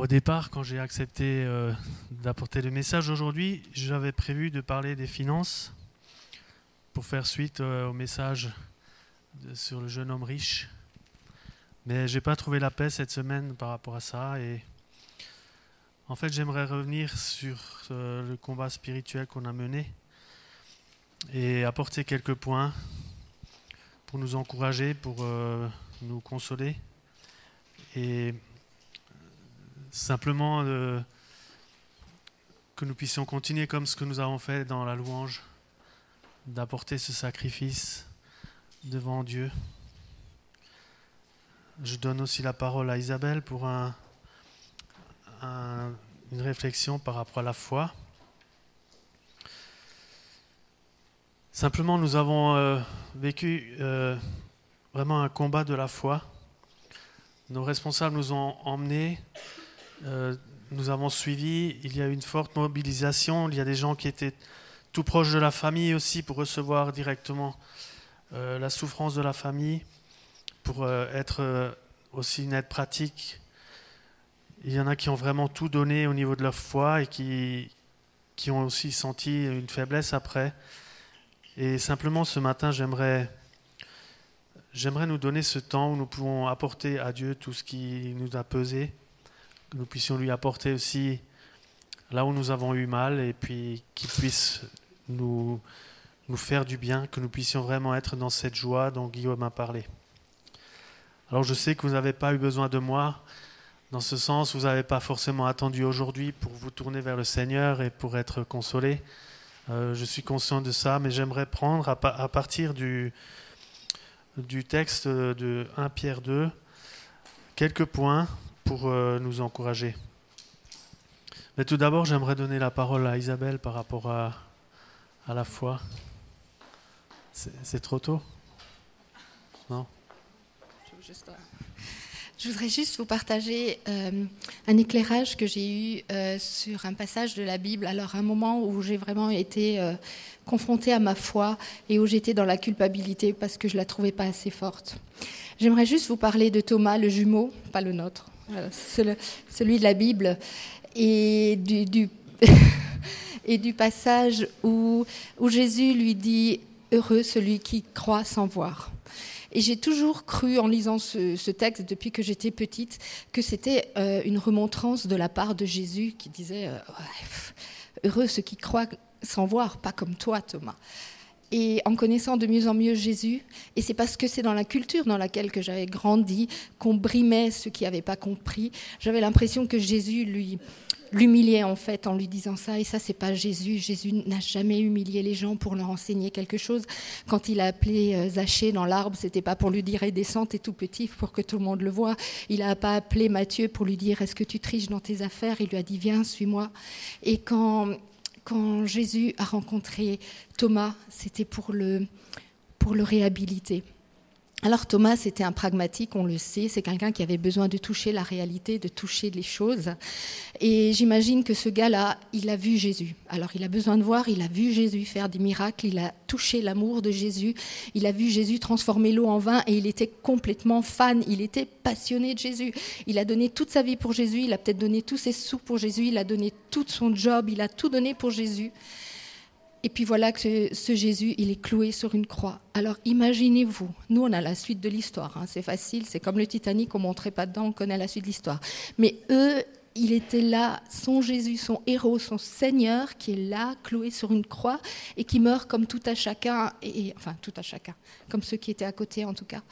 Au départ, quand j'ai accepté euh, d'apporter le message aujourd'hui, j'avais prévu de parler des finances pour faire suite euh, au message sur le jeune homme riche. Mais j'ai pas trouvé la paix cette semaine par rapport à ça. Et en fait, j'aimerais revenir sur euh, le combat spirituel qu'on a mené et apporter quelques points pour nous encourager, pour nous consoler. Et simplement euh, que nous puissions continuer comme ce que nous avons fait dans la louange, d'apporter ce sacrifice devant Dieu. Je donne aussi la parole à Isabelle pour un, une réflexion par rapport à la foi. Simplement, nous avons euh, vécu euh, vraiment un combat de la foi. Nos responsables nous ont emmenés euh, nous avons suivi, il y a eu une forte mobilisation, il y a des gens qui étaient tout proches de la famille aussi pour recevoir directement euh, la souffrance de la famille, pour euh, être aussi une aide pratique. Il y en a qui ont vraiment tout donné au niveau de leur foi et qui, qui ont aussi senti une faiblesse après. Et simplement ce matin, j'aimerais, j'aimerais nous donner ce temps où nous pouvons apporter à Dieu tout ce qui nous a pesé que nous puissions lui apporter aussi là où nous avons eu mal et puis qu'il puisse nous, nous faire du bien, que nous puissions vraiment être dans cette joie dont Guillaume a parlé. Alors je sais que vous n'avez pas eu besoin de moi. Dans ce sens, vous n'avez pas forcément attendu aujourd'hui pour vous tourner vers le Seigneur et pour être consolé. Euh, je suis conscient de ça, mais j'aimerais prendre à, à, partir du, du texte de 1 Pierre 2 quelques points pour euh, nous encourager. Mais tout d'abord, j'aimerais donner la parole à Isabelle par rapport à, la foi. C'est trop tôt Non? Je voudrais juste vous partager euh, un éclairage que j'ai eu euh, sur un passage de la Bible. Alors, un moment où j'ai vraiment été confrontée à ma foi et où j'étais dans la culpabilité parce que je la trouvais pas assez forte. J'aimerais juste vous parler de Thomas, le jumeau, pas le nôtre, celui de la Bible, et du, et du passage où, où Jésus lui dit Heureux celui qui croit sans voir. Et j'ai toujours cru, en lisant ce, texte depuis que j'étais petite, que c'était euh, une remontrance de la part de Jésus qui disait euh, Heureux ceux qui croient sans voir, pas comme toi, Thomas et en connaissant de mieux en mieux Jésus. Et c'est parce que c'est dans la culture dans laquelle que j'avais grandi qu'on brimait ceux qui n'avaient pas compris. J'avais l'impression que Jésus lui l'humiliait en fait en lui disant ça. Et ça c'est pas Jésus. Jésus n'a jamais humilié les gens pour leur enseigner quelque chose. Quand il a appelé euh, Zachée dans l'arbre c'était pas pour lui dire t'es tout petit pour que tout le monde le voit il a pas appelé Matthieu pour lui dire est-ce que tu triches dans tes affaires? Il lui a dit viens suis-moi. Et quand quand Jésus a rencontré Thomas, c'était pour le, réhabiliter. Alors Thomas, c'était un pragmatique, on le sait, c'est quelqu'un qui avait besoin de toucher la réalité, de toucher les choses. Et j'imagine que ce gars-là, il a vu Jésus. Alors il a besoin de voir, il a vu Jésus faire des miracles, il a touché l'amour de Jésus, il a vu Jésus transformer l'eau en vin et il était complètement fan, il était passionné de Jésus. Il a donné toute sa vie pour Jésus, il a peut-être donné tous ses sous pour Jésus, il a donné tout son job, il a tout donné pour Jésus. Et puis voilà que ce, Jésus, il est cloué sur une croix. Alors imaginez-vous, nous on a la suite de l'histoire, hein. c'est facile, c'est comme le Titanic, on ne montrait pas dedans, on connaît la suite de l'histoire. Mais eux, il était là, son Jésus, son héros, son Seigneur, qui est là, cloué sur une croix, et qui meurt comme tout à chacun, et, enfin tout à chacun, comme ceux qui étaient à côté en tout cas.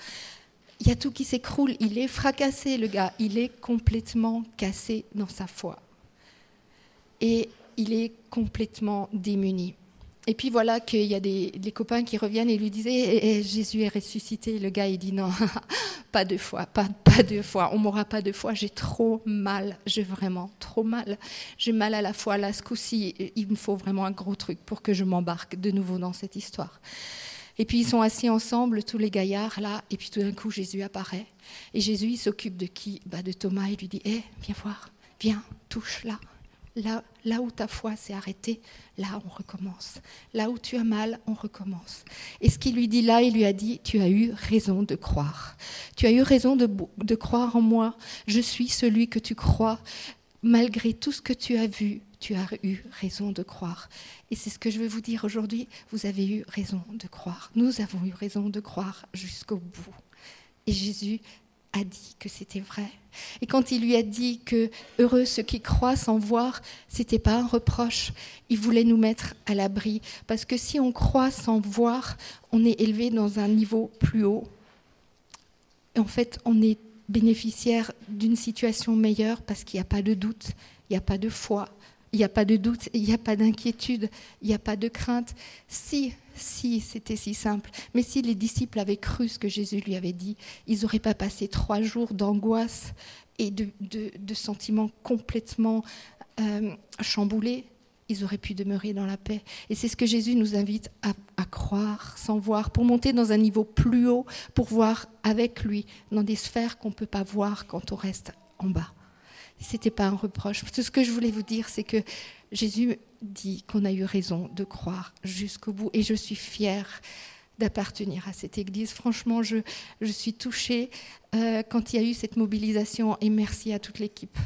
Il y a tout qui s'écroule, il est fracassé le gars, il est complètement cassé dans sa foi. Et il est complètement démuni. Et puis voilà qu'il y a des, copains qui reviennent et lui disaient eh, eh, Jésus est ressuscité. Le gars, il dit Non, pas deux fois, pas, deux fois. On m'aura pas deux fois. J'ai trop mal. J'ai vraiment trop mal. J'ai mal à la fois. Là, ce coup-ci, il me faut vraiment un gros truc pour que je m'embarque de nouveau dans cette histoire. Et puis ils sont assis ensemble, tous les gaillards là, et puis tout d'un coup Jésus apparaît. Et Jésus il s'occupe de qui? Bah, De Thomas, il lui dit viens voir, viens, touche là, Là, où ta foi s'est arrêtée, là on recommence. Là où tu as mal, on recommence. Et ce qu'il lui dit là, il lui a dit, tu as eu raison de croire. Tu as eu raison de, croire en moi. Je suis celui que tu crois. malgré tout ce que tu as vu, tu as eu raison de croire. Et c'est ce que je veux vous dire aujourd'hui, vous avez eu raison de croire. Nous avons eu raison de croire jusqu'au bout. Et Jésus a dit que c'était vrai. Et quand il lui a dit que heureux ceux qui croient sans voir, c'était pas un reproche. Il voulait nous mettre à l'abri parce que si on croit sans voir, on est élevé dans un niveau plus haut. En fait, on est bénéficiaire d'une situation meilleure parce qu'il n'y a pas de doute, il n'y a pas de foi, il n'y a pas de doute, il n'y a pas d'inquiétude, il n'y a pas de crainte. Si, si, c'était si simple. Mais si les disciples avaient cru ce que Jésus lui avait dit, ils n'auraient pas passé trois jours d'angoisse et de, sentiments complètement euh, chamboulés. Ils auraient pu demeurer dans la paix. Et c'est ce que Jésus nous invite à, à croire sans voir, pour monter dans un niveau plus haut, pour voir avec lui dans des sphères qu'on ne peut pas voir quand on reste en bas. C'était pas un reproche. Tout ce que je voulais vous dire, c'est que Jésus dit qu'on a eu raison de croire jusqu'au bout. Et je suis fière d'appartenir à cette Église. Franchement, je, je suis touchée euh, quand il y a eu cette mobilisation et merci à toute l'équipe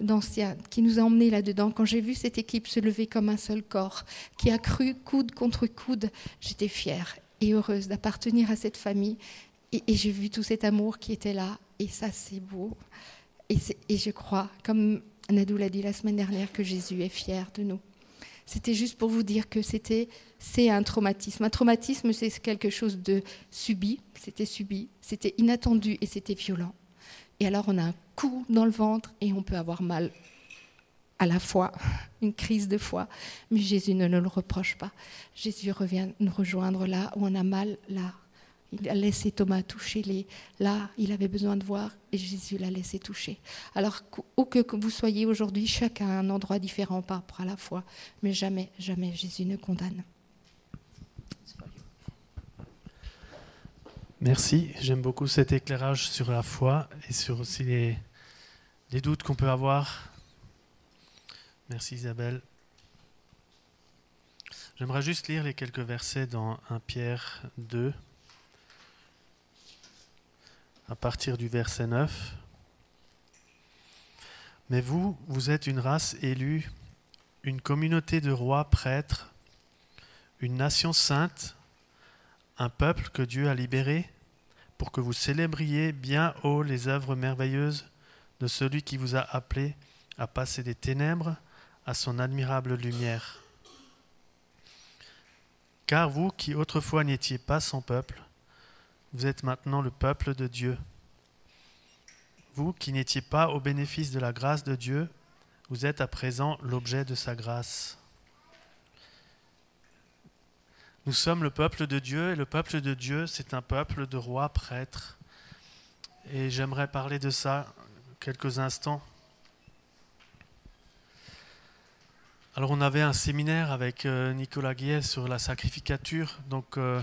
d'anciens qui nous a emmenés là-dedans. Quand j'ai vu cette équipe se lever comme un seul corps, qui a cru coude contre coude, j'étais fière et heureuse d'appartenir à cette famille. Et, et j'ai vu tout cet amour qui était là. Et ça, c'est beau. Et, je crois, comme Nadou l'a dit la semaine dernière, que Jésus est fier de nous. C'était juste pour vous dire que c'était c'est un traumatisme. Un traumatisme, c'est quelque chose de subi, c'était subi, c'était inattendu et c'était violent. Et alors on a un coup dans le ventre et on peut avoir mal à la fois, une crise de foi. Mais Jésus ne nous le reproche pas. Jésus revient nous rejoindre là où on a mal, là il a laissé Thomas toucher les. Là, il avait besoin de voir et Jésus l'a laissé toucher. Alors, où que vous soyez aujourd'hui, chacun a un endroit différent par rapport à la foi, mais jamais, jamais Jésus ne condamne. Merci. J'aime beaucoup cet éclairage sur la foi et sur aussi les, les doutes qu'on peut avoir. Merci Isabelle. J'aimerais juste lire les quelques versets dans 1 Pierre 2 à partir du verset 9. Mais vous, vous êtes une race élue, une communauté de rois prêtres, une nation sainte, un peuple que Dieu a libéré, pour que vous célébriez bien haut les œuvres merveilleuses de celui qui vous a appelé à passer des ténèbres à son admirable lumière. Car vous qui autrefois n'étiez pas son peuple, vous êtes maintenant le peuple de Dieu. Vous qui n'étiez pas au bénéfice de la grâce de Dieu, vous êtes à présent l'objet de sa grâce. Nous sommes le peuple de Dieu et le peuple de Dieu, c'est un peuple de rois prêtres. Et j'aimerais parler de ça quelques instants. Alors on avait un séminaire avec euh, Nicolas Guillet sur la sacrificature, donc euh,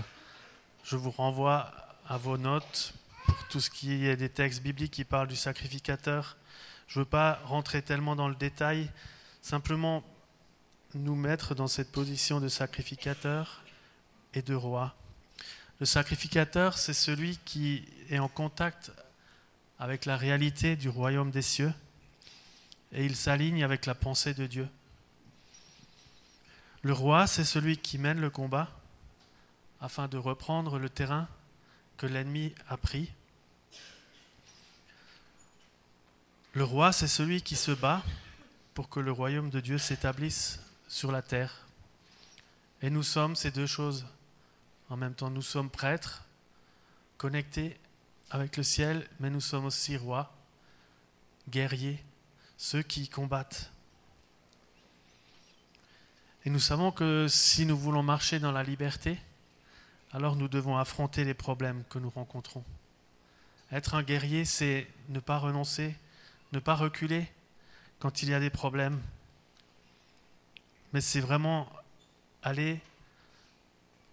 je vous renvoie à vos notes pour tout ce qui est des textes bibliques qui parlent du sacrificateur. Je ne veux pas rentrer tellement dans le détail, simplement nous mettre dans cette position de sacrificateur et de roi. Le sacrificateur, c'est celui qui est en contact avec la réalité du royaume des cieux et il s'aligne avec la pensée de Dieu. Le roi, c'est celui qui mène le combat afin de reprendre le terrain que l'ennemi a pris. Le roi, c'est celui qui se bat pour que le royaume de Dieu s'établisse sur la terre. Et nous sommes ces deux choses. En même temps, nous sommes prêtres, connectés avec le ciel, mais nous sommes aussi rois, guerriers, ceux qui combattent. Et nous savons que si nous voulons marcher dans la liberté, alors nous devons affronter les problèmes que nous rencontrons. Être un guerrier, c'est ne pas renoncer, ne pas reculer quand il y a des problèmes, mais c'est vraiment aller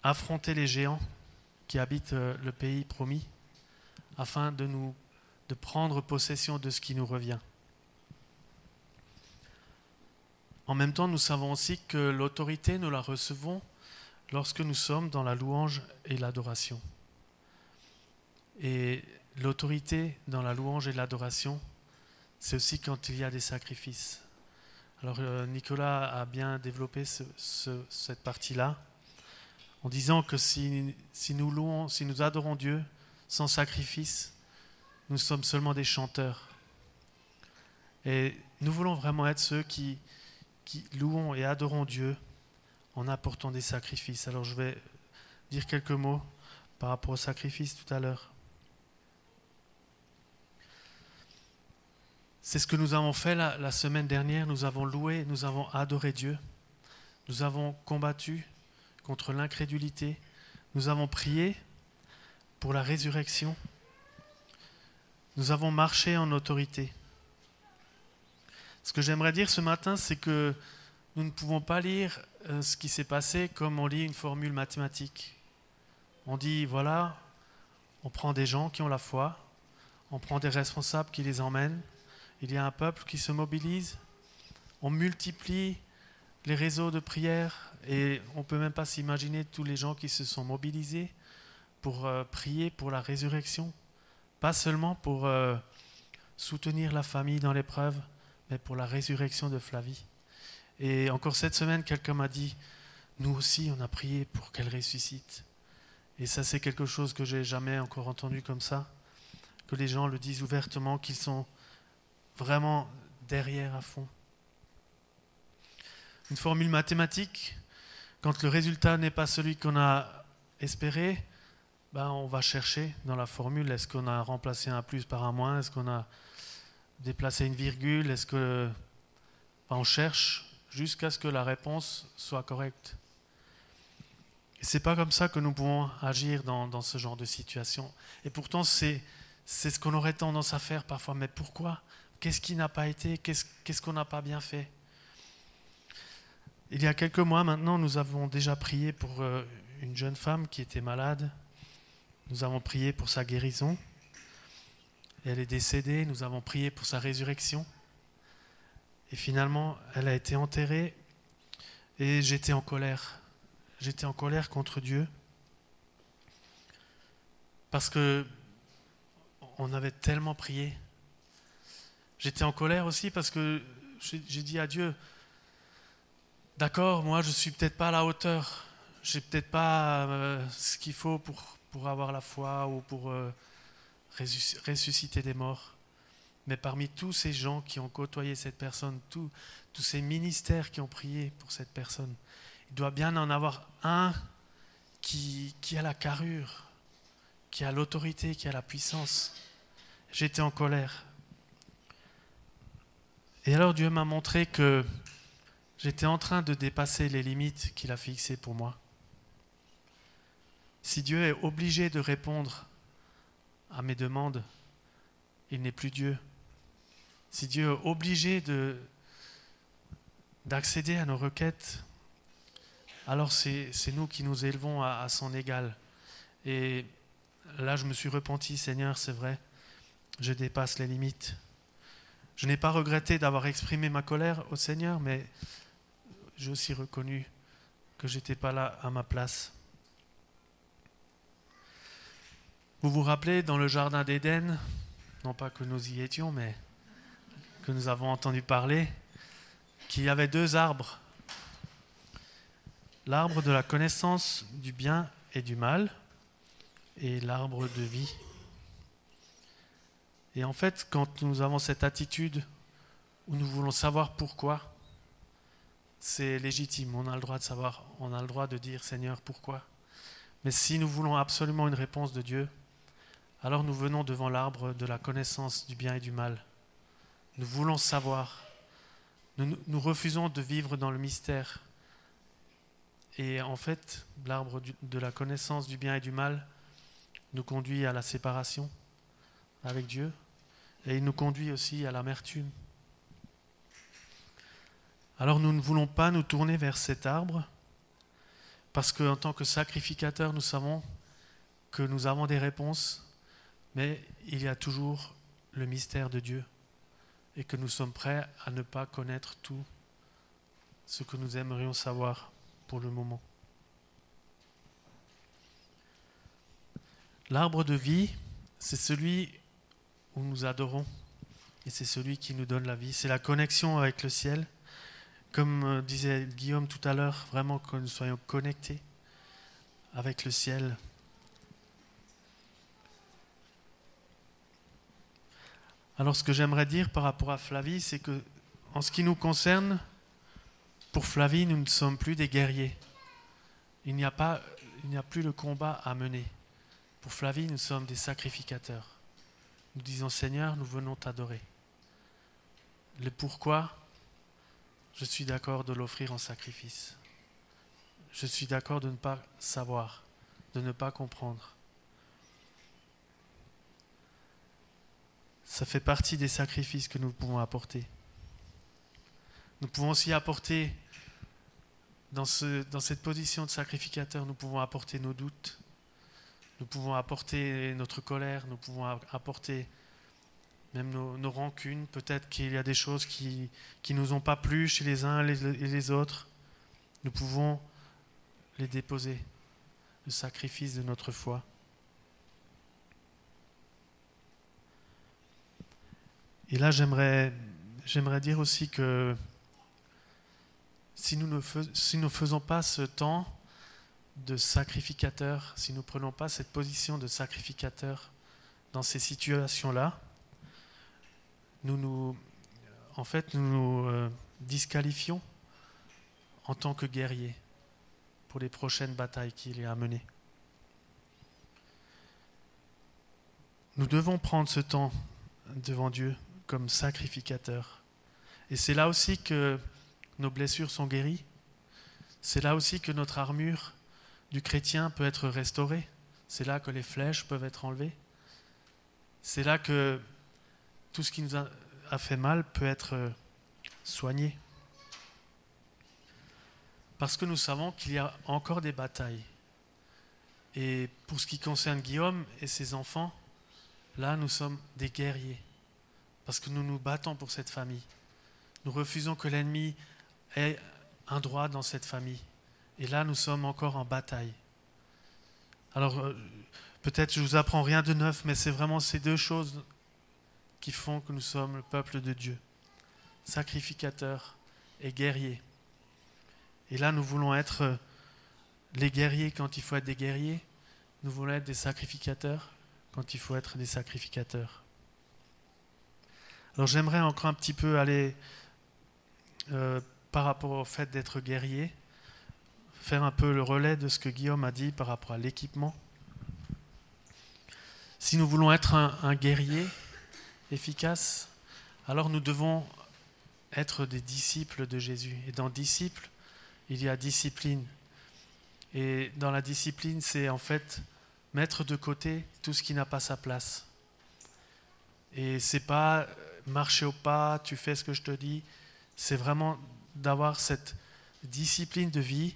affronter les géants qui habitent euh, le pays promis afin de nous de prendre possession de ce qui nous revient. En même temps, nous savons aussi que l'autorité, nous la recevons lorsque nous sommes dans la louange et l'adoration. Et l'autorité dans la louange et l'adoration, c'est aussi quand il y a des sacrifices. Alors euh, Nicolas a bien développé cette partie-là en disant que si, nous louons, si nous adorons Dieu sans sacrifice, nous sommes seulement des chanteurs. Et nous voulons vraiment être ceux qui, qui louons et adorons Dieu en apportant des sacrifices. Alors je vais dire quelques mots par rapport aux sacrifices tout à l'heure. C'est ce que nous avons fait la, semaine dernière. Nous avons loué, nous avons adoré Dieu. Nous avons combattu contre l'incrédulité. Nous avons prié pour la résurrection. Nous avons marché en autorité. Ce que j'aimerais dire ce matin, c'est que nous ne pouvons pas lire ce qui s'est passé comme on lit une formule mathématique. On dit, voilà, on prend des gens qui ont la foi, on prend des responsables qui les emmènent, il y a un peuple qui se mobilise, on multiplie les réseaux de prière et on ne peut même pas s'imaginer tous les gens qui se sont mobilisés pour euh, prier pour la résurrection, pas seulement pour euh, soutenir la famille dans l'épreuve, mais pour la résurrection de Flavie. Et encore cette semaine, quelqu'un m'a dit, nous aussi, on a prié pour qu'elle ressuscite. Et ça, c'est quelque chose que j'ai jamais encore entendu comme ça, que les gens le disent ouvertement, qu'ils sont vraiment derrière à fond. Une formule mathématique, quand le résultat n'est pas celui qu'on a espéré, ben on va chercher dans la formule, est-ce qu'on a remplacé un plus par un moins, est-ce qu'on a déplacé une virgule, est-ce que ben, on cherche jusqu'à ce que la réponse soit correcte. C'est pas comme ça que nous pouvons agir dans, ce genre de situation. Et pourtant, c'est, ce qu'on aurait tendance à faire parfois. Mais pourquoi? Qu'est-ce qui n'a pas été? Qu'est-ce, qu'est-ce qu'on n'a pas bien fait? Il y a quelques mois maintenant, nous avons déjà prié pour euh, une jeune femme qui était malade. Nous avons prié pour sa guérison. Elle est décédée. Nous avons prié pour sa résurrection. Et finalement, elle a été enterrée. Et j'étais en colère j'étais en colère contre Dieu parce que on avait tellement prié. J'étais en colère aussi parce que j'ai dit à Dieu, d'accord, moi je suis peut-être pas à la hauteur, j'ai peut-être pas euh, ce qu'il faut pour, pour avoir la foi ou pour euh, ressusciter des morts. Mais parmi tous ces gens qui ont côtoyé cette personne, tous ces ministères qui ont prié pour cette personne, il doit bien en avoir un qui, qui a la carrure, qui a l'autorité, qui a la puissance. J'étais en colère. Et alors Dieu m'a montré que j'étais en train de dépasser les limites qu'il a fixées pour moi. Si Dieu est obligé de répondre à mes demandes, il n'est plus Dieu. Si Dieu est obligé d'accéder à nos requêtes, alors c'est nous qui nous élevons à, son égal. Et là, je me suis repenti, Seigneur, c'est vrai, je dépasse les limites. Je n'ai pas regretté d'avoir exprimé ma colère au Seigneur, mais j'ai aussi reconnu que je n'étais pas là à ma place. Vous vous rappelez dans le Jardin d'Éden, non pas que nous y étions, mais nous avons entendu parler, qu'il y avait deux arbres l'arbre de la connaissance du bien et du mal et l'arbre de vie. Et en fait, quand nous avons cette attitude où nous voulons savoir pourquoi, c'est légitime, on a le droit de savoir, on a le droit de dire Seigneur, pourquoi Mais si nous voulons absolument une réponse de Dieu, alors nous venons devant l'arbre de la connaissance du bien et du mal. Nous voulons savoir. Nous, refusons de vivre dans le mystère et en fait, l'arbre de la connaissance du bien et du mal nous conduit à la séparation avec Dieu et il nous conduit aussi à l'amertume. Alors nous ne voulons pas nous tourner vers cet arbre parce qu'en tant que sacrificateurs, nous savons que nous avons des réponses, mais il y a toujours le mystère de Dieu et que nous sommes prêts à ne pas connaître tout ce que nous aimerions savoir pour le moment. L'arbre de vie, c'est celui où nous adorons, et c'est celui qui nous donne la vie. C'est la connexion avec le ciel. Comme euh, disait Guillaume tout à l'heure, vraiment que nous soyons connectés avec le ciel. Alors ce que j'aimerais dire par rapport à Flavie, c'est que en ce qui nous concerne, pour Flavie, nous ne sommes plus des guerriers. Il n'y a, pas, il n'y a plus le combat à mener. Pour Flavie, nous sommes des sacrificateurs. Nous disons Seigneur, nous venons t'adorer. Le pourquoi, je suis d'accord de l'offrir en sacrifice. Je suis d'accord de ne pas savoir, de ne pas comprendre. Ça fait partie des sacrifices que nous pouvons apporter. Nous pouvons aussi apporter, dans, ce, dans cette position de sacrificateur, nous pouvons apporter nos doutes, nous pouvons apporter notre colère, nous pouvons apporter même nos, rancunes. Peut-être qu'il y a des choses qui ne nous ont pas plu chez les uns et les autres. Nous pouvons les déposer, le sacrifice de notre foi. Et là, j'aimerais, dire aussi que si nous ne faisons pas ce temps de sacrificateur, si nous ne prenons pas cette position de sacrificateur dans ces situations-là, nous nous, en fait, nous nous euh, disqualifions en tant que guerriers pour les prochaines batailles qu'il a à mener. Nous devons prendre ce temps devant Dieu comme sacrificateur. Et c'est là aussi que nos blessures sont guéries. C'est là aussi que notre armure du chrétien peut être restaurée. C'est là que les flèches peuvent être enlevées. C'est là que tout ce qui nous a, fait mal peut être euh, soigné. Parce que nous savons qu'il y a encore des batailles. Et pour ce qui concerne Guillaume et ses enfants, là nous sommes des guerriers. Parce que nous nous battons pour cette famille. Nous refusons que l'ennemi ait un droit dans cette famille. Et là nous sommes encore en bataille. Alors euh, peut-être je vous apprends rien de neuf, mais c'est vraiment ces deux choses qui font que nous sommes le peuple de Dieu, sacrificateurs et guerriers. Et là, nous voulons être les guerriers quand il faut être des guerriers, nous voulons être des sacrificateurs quand il faut être des sacrificateurs. Alors j'aimerais encore un petit peu aller euh, par rapport au fait d'être guerrier, faire un peu le relais de ce que Guillaume a dit par rapport à l'équipement. Si nous voulons être un guerrier, efficace, alors nous devons être des disciples de Jésus. Et dans disciple, il y a discipline. Et dans la discipline, c'est en fait mettre de côté tout ce qui n'a pas sa place. Et c'est pas marcher au pas, tu fais ce que je te dis. C'est vraiment d'avoir cette discipline de vie,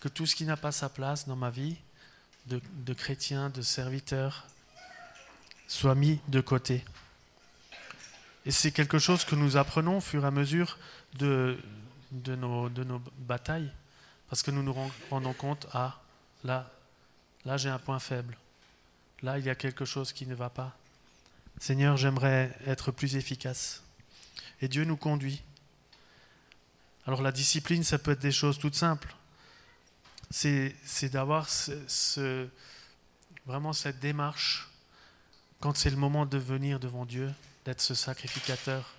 que tout ce qui n'a pas sa place dans ma vie, de, chrétien, de serviteur, soit mis de côté. Et c'est quelque chose que nous apprenons au fur et à mesure de, de, nos, de nos batailles, parce que nous nous rendons compte, ah, là, là j'ai un point faible, là il y a quelque chose qui ne va pas. Seigneur, j'aimerais être plus efficace. Et Dieu nous conduit. Alors la discipline, ça peut être des choses toutes simples. C'est d'avoir vraiment cette démarche quand c'est le moment de venir devant Dieu, d'être ce sacrificateur.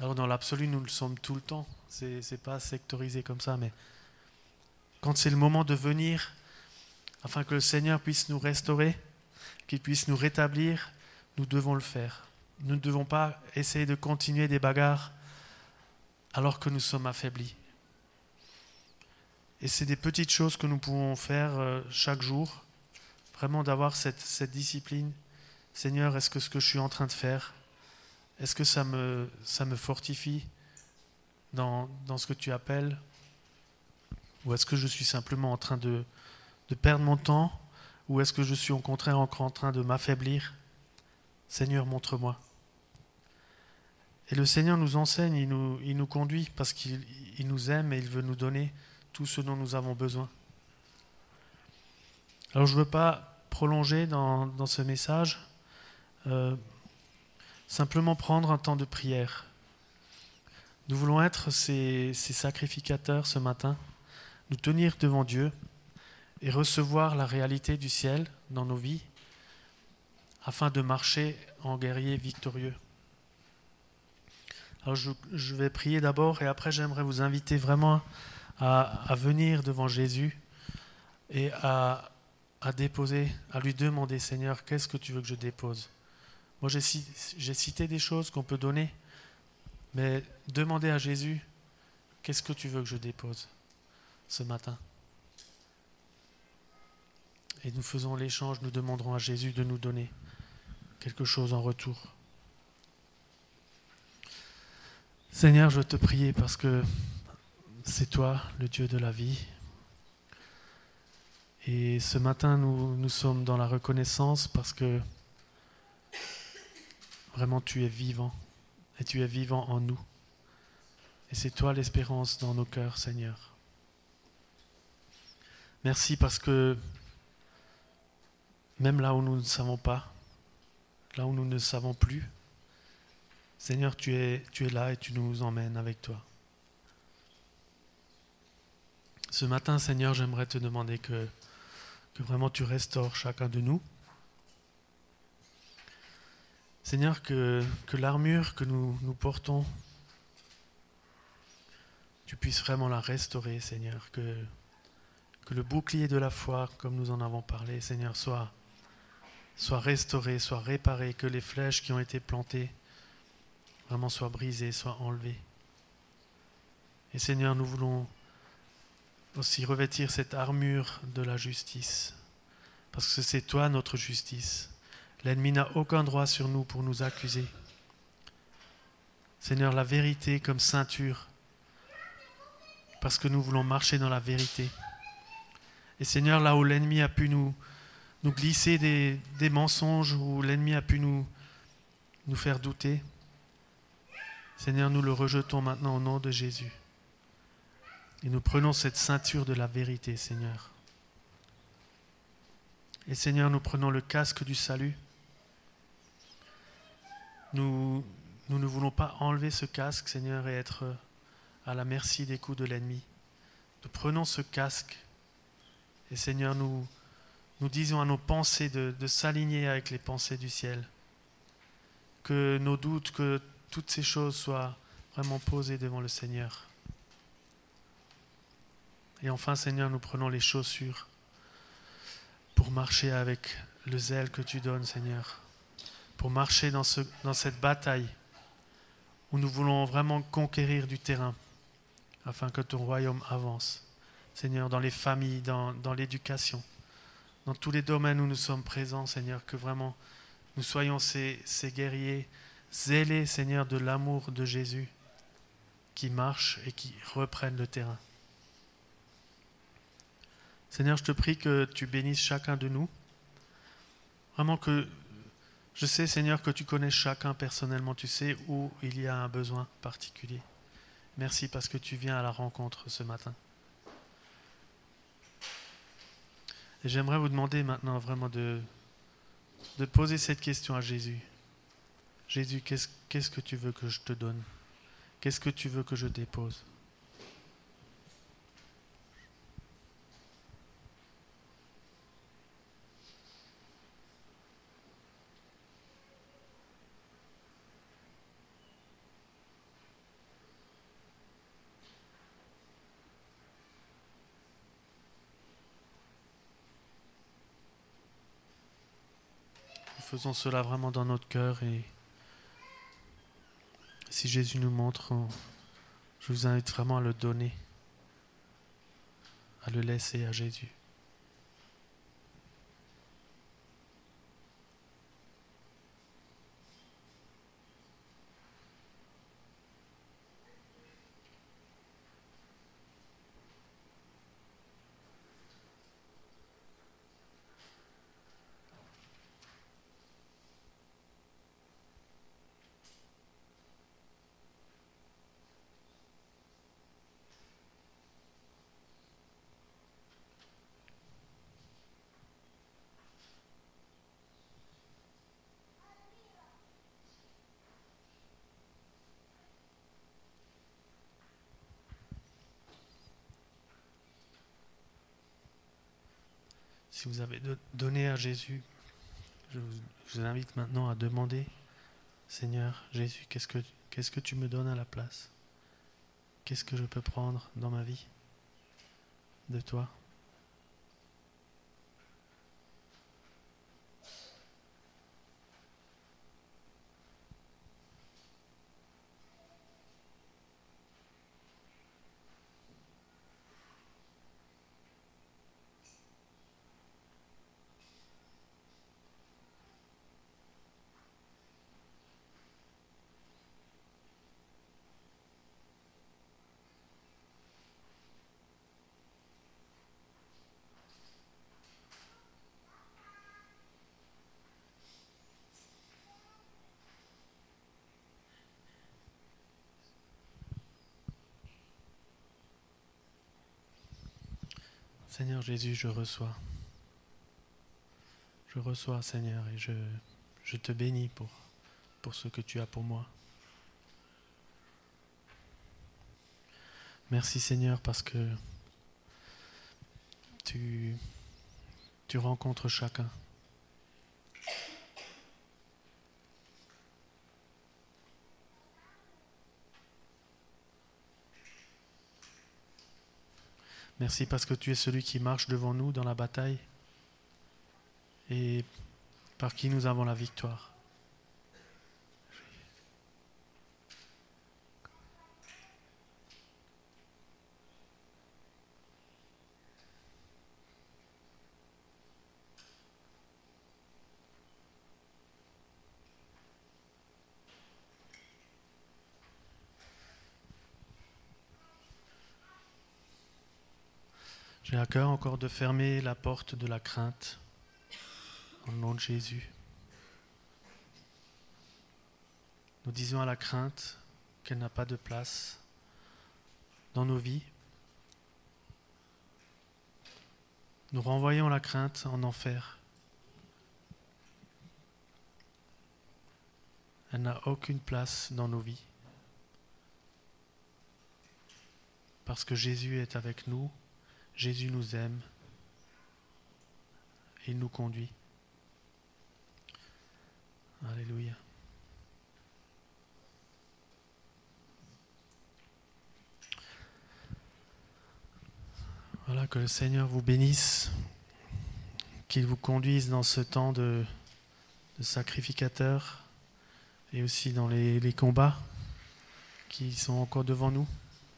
Alors dans l'absolu, nous le sommes tout le temps. Ce n'est pas sectorisé comme ça, mais quand c'est le moment de venir, afin que le Seigneur puisse nous restaurer, qu'il puisse nous rétablir, nous devons le faire. Nous ne devons pas essayer de continuer des bagarres alors que nous sommes affaiblis. Et c'est des petites choses que nous pouvons faire euh, chaque jour, vraiment d'avoir cette, discipline. Seigneur, est-ce que ce que je suis en train de faire, est-ce que ça me, ça me fortifie dans, dans, ce que tu appelles Ou est-ce que je suis simplement en train de, de perdre mon temps Ou est-ce que je suis au contraire encore en train de m'affaiblir? Seigneur, montre-moi. Et le Seigneur nous enseigne, il nous, conduit parce qu'il nous aime et il veut nous donner tout ce dont nous avons besoin. Alors je ne veux pas prolonger dans, ce message. Euh, simplement prendre un temps de prière. Nous voulons être ces sacrificateurs ce matin, nous tenir devant Dieu et recevoir la réalité du ciel dans nos vies afin de marcher en guerrier victorieux. Alors je, vais prier d'abord et après j'aimerais vous inviter vraiment à, à venir devant Jésus et à, à déposer, à lui demander Seigneur, qu'est-ce que tu veux que je dépose? Moi j'ai cité des choses qu'on peut donner, mais demandez à Jésus, qu'est-ce que tu veux que je dépose ce matin? Et nous faisons l'échange, nous demanderons à Jésus de nous donner quelque chose en retour. Seigneur, je veux te prier parce que c'est toi le Dieu de la vie. Et ce matin, nous, nous sommes dans la reconnaissance parce que vraiment tu es vivant et tu es vivant en nous. Et c'est toi l'espérance dans nos cœurs, Seigneur. Merci parce que même là où nous ne savons pas, là où nous ne savons plus, Seigneur, tu es, là et tu nous emmènes avec toi. Ce matin, Seigneur, j'aimerais te demander que, vraiment tu restaures chacun de nous. Seigneur, que, que l'armure que nous, nous portons, tu puisses vraiment la restaurer, Seigneur. Que, que le bouclier de la foi, comme nous en avons parlé, Seigneur, soit, soit restauré, soit réparé, que les flèches qui ont été plantées vraiment soient brisées, soient enlevées. Et Seigneur, nous voulons aussi revêtir cette armure de la justice, parce que c'est toi notre justice. L'ennemi n'a aucun droit sur nous pour nous accuser. Seigneur, la vérité comme ceinture, parce que nous voulons marcher dans la vérité. Et Seigneur, là où l'ennemi a pu nous, nous glisser des, mensonges, où l'ennemi a pu nous, nous faire douter, Seigneur, nous le rejetons maintenant au nom de Jésus. Et nous prenons cette ceinture de la vérité, Seigneur. Et Seigneur, nous prenons le casque du salut. Nous, nous ne voulons pas enlever ce casque, Seigneur, et être à la merci des coups de l'ennemi. Nous prenons ce casque et Seigneur, nous, nous disons à nos pensées de, s'aligner avec les pensées du ciel. Que nos doutes, que toutes ces choses soient vraiment posées devant le Seigneur. Et enfin, Seigneur, nous prenons les chaussures pour marcher avec le zèle que tu donnes, Seigneur. Pour marcher dans, ce, dans cette bataille où nous voulons vraiment conquérir du terrain afin que ton royaume avance. Seigneur, dans les familles, dans l'éducation, dans tous les domaines où nous sommes présents, Seigneur, que vraiment nous soyons ces, guerriers zélés, Seigneur, de l'amour de Jésus qui marchent et qui reprennent le terrain. Seigneur, je te prie que tu bénisses chacun de nous. Vraiment que je sais, Seigneur, que tu connais chacun personnellement. Tu sais où il y a un besoin particulier. Merci parce que tu viens à la rencontre ce matin. J'aimerais vous demander maintenant vraiment de, poser cette question à Jésus. Jésus, qu'est-ce qu'est-ce que tu veux que je te donne? Qu'est-ce que tu veux que je dépose? Faisons cela vraiment dans notre cœur et si Jésus nous montre, je vous invite vraiment à le donner, à le laisser à Jésus. Si vous avez donné à Jésus, je vous, invite maintenant à demander, Seigneur Jésus, qu'est-ce que, tu me donnes à la place? Qu'est-ce que je peux prendre dans ma vie? De toi Seigneur Jésus, je reçois. Je reçois, Seigneur, et je, te bénis pour, ce que tu as pour moi. Merci Seigneur parce que tu rencontres chacun. Merci parce que tu es celui qui marche devant nous dans la bataille et par qui nous avons la victoire. Cœur encore de fermer la porte de la crainte au nom de Jésus. Nous disons à la crainte qu'elle n'a pas de place dans nos vies. Nous renvoyons la crainte en enfer. Elle n'a aucune place dans nos vies. Parce que Jésus est avec nous Jésus nous aime et il nous conduit. Alléluia. Voilà, que le Seigneur vous bénisse, qu'il vous conduise dans ce temps de, sacrificateur et aussi dans les combats qui sont encore devant nous.